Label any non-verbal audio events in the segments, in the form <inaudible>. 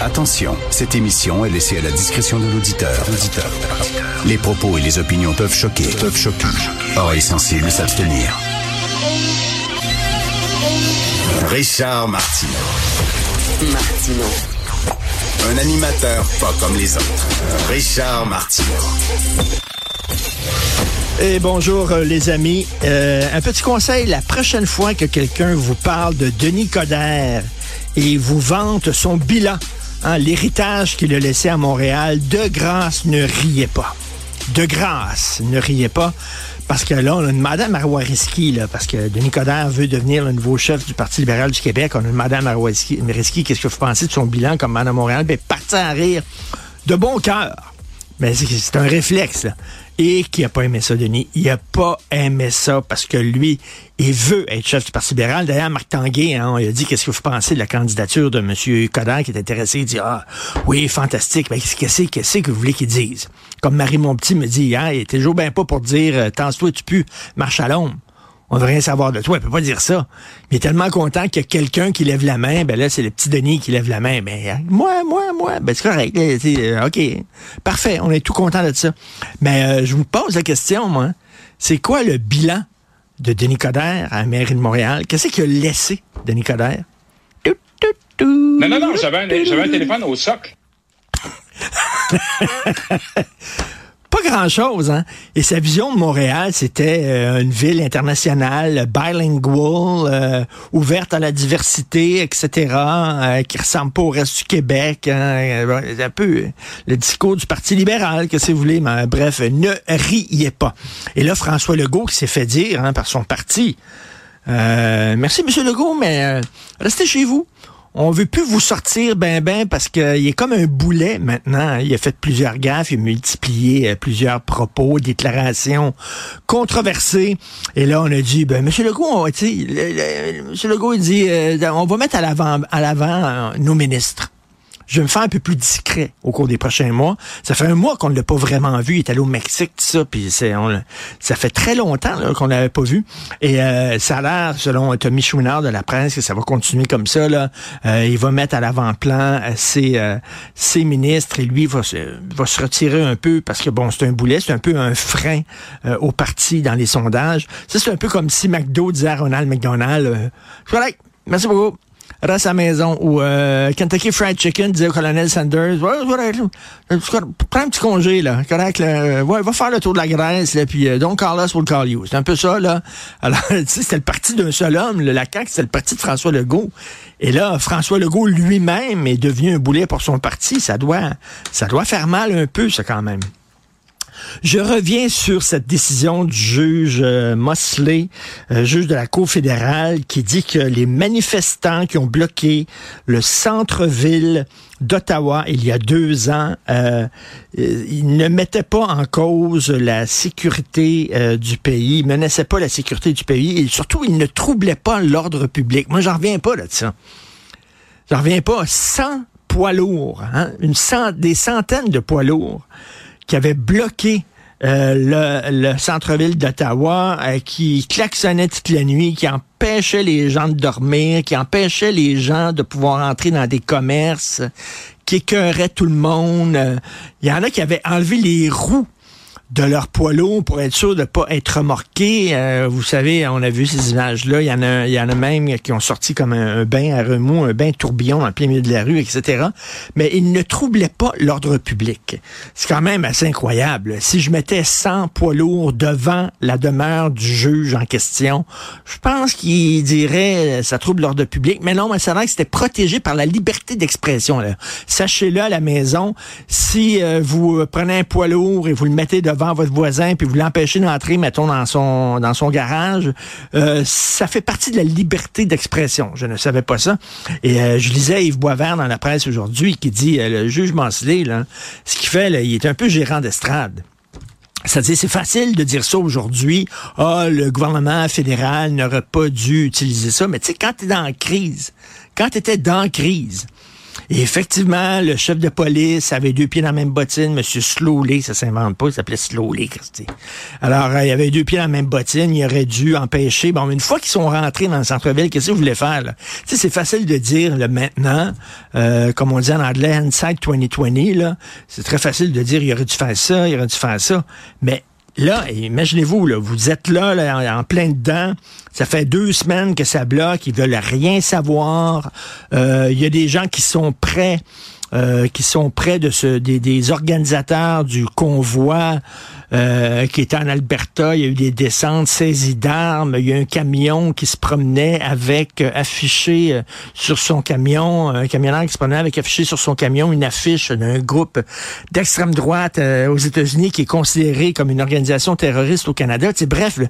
Attention, cette émission est laissée à la discrétion de l'auditeur. Les propos et les opinions peuvent choquer. Peuvent choquer. Oreilles sensibles s'abstenir. Richard Martineau. Martino. Un animateur pas comme les autres. Richard Martineau. Et bonjour euh, les amis. Euh, un petit conseil, la prochaine fois que quelqu'un vous parle de Denis Coderre et vous vante son bilan, hein, l'héritage qu'il a laissé à Montréal, de grâce, ne riez pas. De grâce, ne riez pas. Parce que là, on a à Marois Risky, là, parce que Denis Coderre veut devenir le nouveau chef du Parti libéral du Québec. On a à Marois Risky, qu'est-ce que vous pensez de son bilan comme maire de Montréal? Ben, partir à rire de bon cœur. Mais c'est un réflexe, là. Et qui a pas aimé ça, Denis. Il a pas aimé ça parce que lui, il veut être chef du Parti libéral. D'ailleurs, Marc Tanguay, hein, on lui a dit qu'est-ce que vous pensez de la candidature de M. Coderre qui est intéressé? Il dit, ah, oui, fantastique. Mais qu'est-ce que c'est, qu'est-ce que vous voulez qu'il dise? Comme Marie Monpetit me dit hier, il était toujours bien pas pour dire, euh, pense-toi, tu pues, marche à l'ombre. On veut rien savoir de toi. Il peut pas dire ça. Mais il est tellement content qu'il y a quelqu'un qui lève la main. Ben là, c'est le petit Denis qui lève la main. Ben, hein, moi, moi, moi. Ben, c'est correct. euh, OK. Parfait. On est tout content de ça. Mais euh, je vous pose la question, moi. C'est quoi le bilan de Denis Coderre à la mairie de Montréal? Qu'est-ce qu'il a laissé, Denis Coderre? Tout, tout, tout. Non, non, non, j'avais un, j'avais un téléphone au socle. <laughs> Grand-chose, hein? Et sa vision de Montréal, c'était euh, une ville internationale, bilingual, euh, ouverte à la diversité, etc., euh, qui ressemble pas au reste du Québec. Hein? Un peu le discours du Parti libéral, que si vous voulez. Mais, bref, ne riez pas. Et là, François Legault qui s'est fait dire hein, par son parti, merci, Monsieur Legault, mais restez chez vous. On veut plus vous sortir ben ben parce qu'il est comme un boulet maintenant. Il a fait plusieurs gaffes, il a multiplié euh, plusieurs propos, déclarations controversées. Et là, on a dit, ben Monsieur Legault, on, le- le- Monsieur Legault, il dit, euh, on va mettre à l'avant, à l'avant euh, nos ministres. Je vais me faire un peu plus discret au cours des prochains mois. Ça fait un mois qu'on ne l'a pas vraiment vu. Il est allé au Mexique, tout ça, puis ça fait très longtemps qu'on l'avait pas vu. Et euh, ça a l'air, selon Tommy Chouinard de la presse, que ça va continuer comme ça. Là. Euh, il va mettre à l'avant-plan euh, ses, ministres et lui va se, retirer un peu parce que bon, c'est un boulet, c'est un peu un frein au parti dans les sondages. Ça, c'est un peu comme si McDo disait à Ronald McDonald, merci beaucoup. Reste à la maison. Ou euh, Kentucky Fried Chicken disait au colonel Sanders, prends un petit congé, là. Correct, là. Ouais, va faire le tour de la Grèce, là, puis euh, don't call us, we'll call you. C'est un peu ça, là. Alors, <laughs> tu c'était le parti d'un seul homme. Le, la CAQ, c'était le parti de François Legault. Et là, François Legault lui-même est devenu un boulet pour son parti. Ça doit, ça doit faire mal un peu, ça, quand même. Je reviens sur cette décision du juge euh, Mosley, euh, juge de la Cour fédérale, qui dit que les manifestants qui ont bloqué le centre-ville d'Ottawa il y a deux ans, euh, ils ne mettaient pas en cause la sécurité du pays, menaçaient pas la sécurité du pays et surtout ils ne troublaient pas l'ordre public. Moi, j'en reviens pas là, de ça. J'en reviens pas. 100 poids lourds, hein, des centaines de poids lourds qui avaient bloqué euh, le, le centre-ville d'Ottawa, euh, qui klaxonnait toute la nuit, qui empêchait les gens de dormir, qui empêchait les gens de pouvoir entrer dans des commerces, qui écœurait tout le monde. Euh, Il y en a qui avaient enlevé les roues de leur poids lourd pour être sûr de pas être remorqués. Euh, vous savez, on a vu ces images-là. Il y en a, il y en a même qui ont sorti comme un, bain à remous, un bain tourbillon en plein milieu de la rue, etc. Mais ils ne troublaient pas l'ordre public. C'est quand même assez incroyable. Si je mettais 100 poids lourds devant la demeure du juge en question, je pense qu'il dirait ça trouble l'ordre public. Mais non, mais c'est vrai que c'était protégé par la liberté d'expression. Sachez-le à la maison, si euh, vous prenez un poids lourd et vous le mettez devant votre voisin puis vous l'empêchez d'entrer, mettons, dans son, dans son garage, euh, ça fait partie de la liberté d'expression. Je ne savais pas ça. Et euh, je lisais Yves Boisvert dans la presse aujourd'hui qui dit, euh, le juge Mancelé, ce qu'il fait, il est un peu gérant d'estrade. C'est-à-dire, c'est facile de dire ça aujourd'hui. Ah, le gouvernement fédéral n'aurait pas dû utiliser ça. Mais tu sais, quand tu es dans crise, quand tu étais dans crise, Effectivement, le chef de police avait deux pieds dans la même bottine, M. Slowley, ça s'invente pas, il s'appelait Slowley, Christy. Alors, euh, il avait deux pieds dans la même bottine, il aurait dû empêcher. Bon, une fois qu'ils sont rentrés dans le centre-ville, qu'est-ce qu'ils voulaient faire? C'est facile de dire le maintenant, euh, comme on dit en anglais, hindsight 2020, là. C'est très facile de dire, il aurait dû faire ça, il aurait dû faire ça. Mais Là, imaginez-vous, là, vous êtes là, en plein dedans. Ça fait deux semaines que ça bloque. Ils veulent rien savoir. Euh, il y a des gens qui sont prêts euh, qui sont près de ce, des organisateurs du convoi euh, qui était en Alberta. Il y a eu des descentes saisies d'armes. Il y a un camion qui se promenait avec euh, affiché euh, sur son camion, un camionneur qui se promenait avec affiché sur son camion une affiche d'un groupe d'extrême droite aux États-Unis qui est considéré comme une organisation terroriste au Canada. T'sais, bref,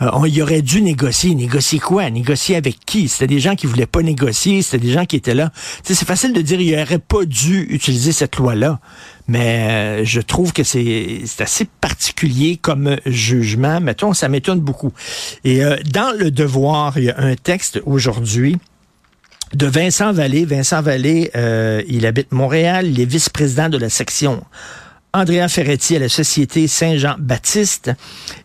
on y aurait dû négocier. Négocier quoi? Négocier avec qui? C'était des gens qui voulaient pas négocier. C'était des gens qui étaient là. c'est facile de dire il aurait pas dû utiliser cette loi-là. Mais euh, je trouve que c'est assez particulier comme jugement. Mettons, ça m'étonne beaucoup. Et euh, dans le devoir, il y a un texte aujourd'hui de Vincent Vallée. Vincent Vallée, euh, il habite Montréal, il est vice-président de la section Andrea Ferretti à la Société Saint-Jean-Baptiste.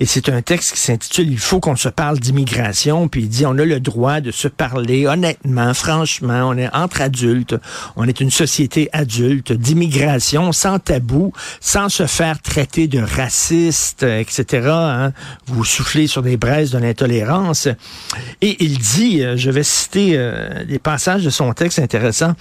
Et c'est un texte qui s'intitule Il faut qu'on se parle d'immigration. Puis il dit on a le droit de se parler honnêtement, franchement. On est entre adultes. On est une société adulte d'immigration sans tabou, sans se faire traiter de raciste, etc. Hein. Vous soufflez sur des braises de l'intolérance. Et il dit, euh, je vais citer euh, des passages de son texte intéressant.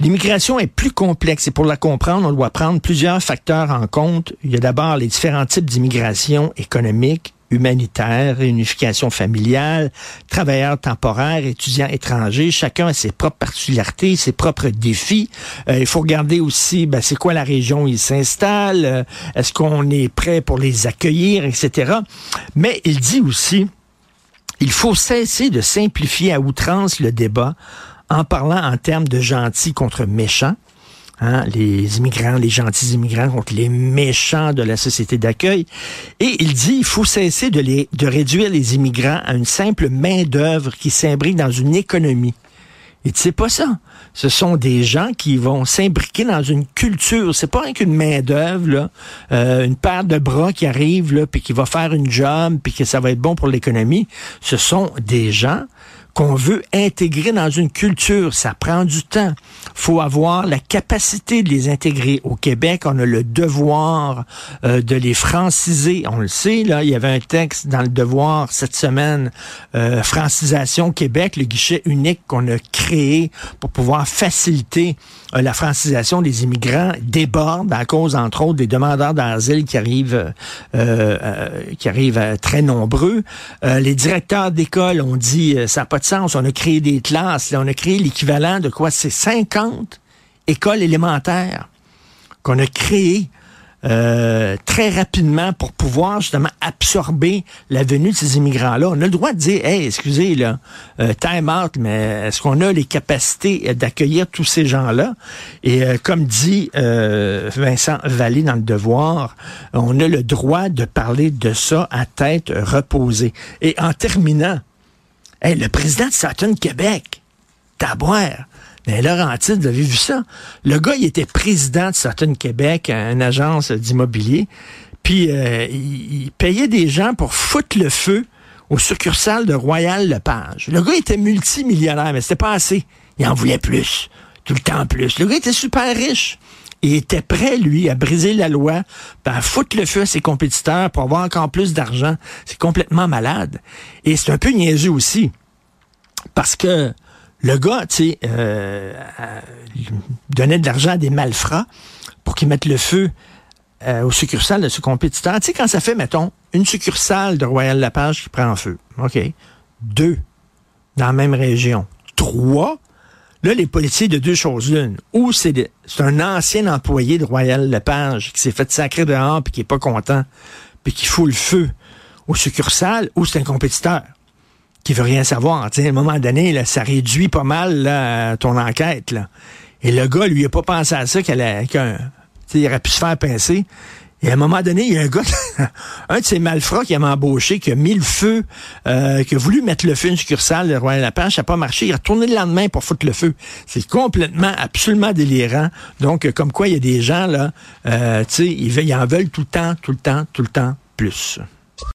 L'immigration est plus complexe et pour la comprendre, on doit prendre plusieurs facteurs en compte. Il y a d'abord les différents types d'immigration économique, humanitaire, réunification familiale, travailleurs temporaires, étudiants étrangers. Chacun a ses propres particularités, ses propres défis. Euh, il faut regarder aussi, ben, c'est quoi la région où ils s'installent, euh, est-ce qu'on est prêt pour les accueillir, etc. Mais il dit aussi, il faut cesser de simplifier à outrance le débat en parlant en termes de gentils contre méchants. Hein, les immigrants, les gentils immigrants contre les méchants de la société d'accueil. Et il dit il faut cesser de, les, de réduire les immigrants à une simple main-d'œuvre qui s'imbrique dans une économie. Et c'est pas ça? Ce sont des gens qui vont s'imbriquer dans une culture. C'est pas qu'une main d'œuvre, euh, une paire de bras qui arrive là, puis qui va faire une job, puis que ça va être bon pour l'économie. Ce sont des gens qu'on veut intégrer dans une culture. Ça prend du temps. faut avoir la capacité de les intégrer. Au Québec, on a le devoir euh, de les franciser. On le sait, là, il y avait un texte dans le devoir cette semaine, euh, Francisation Québec, le guichet unique qu'on a créé pour pouvoir faciliter euh, la francisation des immigrants déborde à cause, entre autres, des demandeurs d'asile qui arrivent, qui arrivent très nombreux. les directeurs d'école ont dit, ça n'a pas sens. On a créé des classes. on a créé l'équivalent de quoi? C'est 50 écoles élémentaires qu'on a créées euh, très rapidement pour pouvoir justement absorber la venue de ces immigrants-là. On a le droit de dire, hey, excusez, là, euh, time out, mais est-ce qu'on a les capacités d'accueillir tous ces gens-là? Et euh, comme dit Vincent Vallée dans le Devoir, on a le droit de parler de ça à tête reposée. Et en terminant, le président de Saturn Québec, Taboire, mais Laurentide, vous avez vu ça? Le gars, il était président de Saturn Québec, une agence d'immobilier, puis euh, il, payait des gens pour foutre le feu aux succursales de Royal Lepage. Le gars était multimillionnaire, mais c'était pas assez. Il en voulait plus, tout le temps plus. Le gars était super riche. Il était prêt, lui, à briser la loi, à foutre le feu à ses compétiteurs pour avoir encore plus d'argent. C'est complètement malade. Et c'est un peu niaiseux aussi. Parce que le gars, tu sais, euh, donnait de l'argent à des malfrats pour qu'ils mettent le feu euh, aux succursales de ses compétiteurs. Tu sais, quand ça fait, mettons, une succursale de Royal Lapage qui prend en feu. OK? Deux dans la même région. Trois Là, les policiers de deux choses l'une. Ou c'est un ancien employé de Royal Lepage qui s'est fait sacrer dehors puis qui est pas content, puis qui fout le feu au succursale, ou c'est un compétiteur qui veut rien savoir. à un moment donné, ça réduit pas mal ton enquête. Et le gars, lui, a pas pensé à ça qu'il aurait pu se faire pincer. Et à un moment donné, il y a un gars, <laughs> un de ces malfrats qui m'a embauché, qui a mis le feu, euh, qui a voulu mettre le feu une succursale de Royal Lapin, ça n'a pas marché. Il a retourné le lendemain pour foutre le feu. C'est complètement, absolument délirant. Donc, comme quoi, il y a des gens, là, euh, tu sais, ils, ils en veulent tout le temps, tout le temps, tout le temps plus.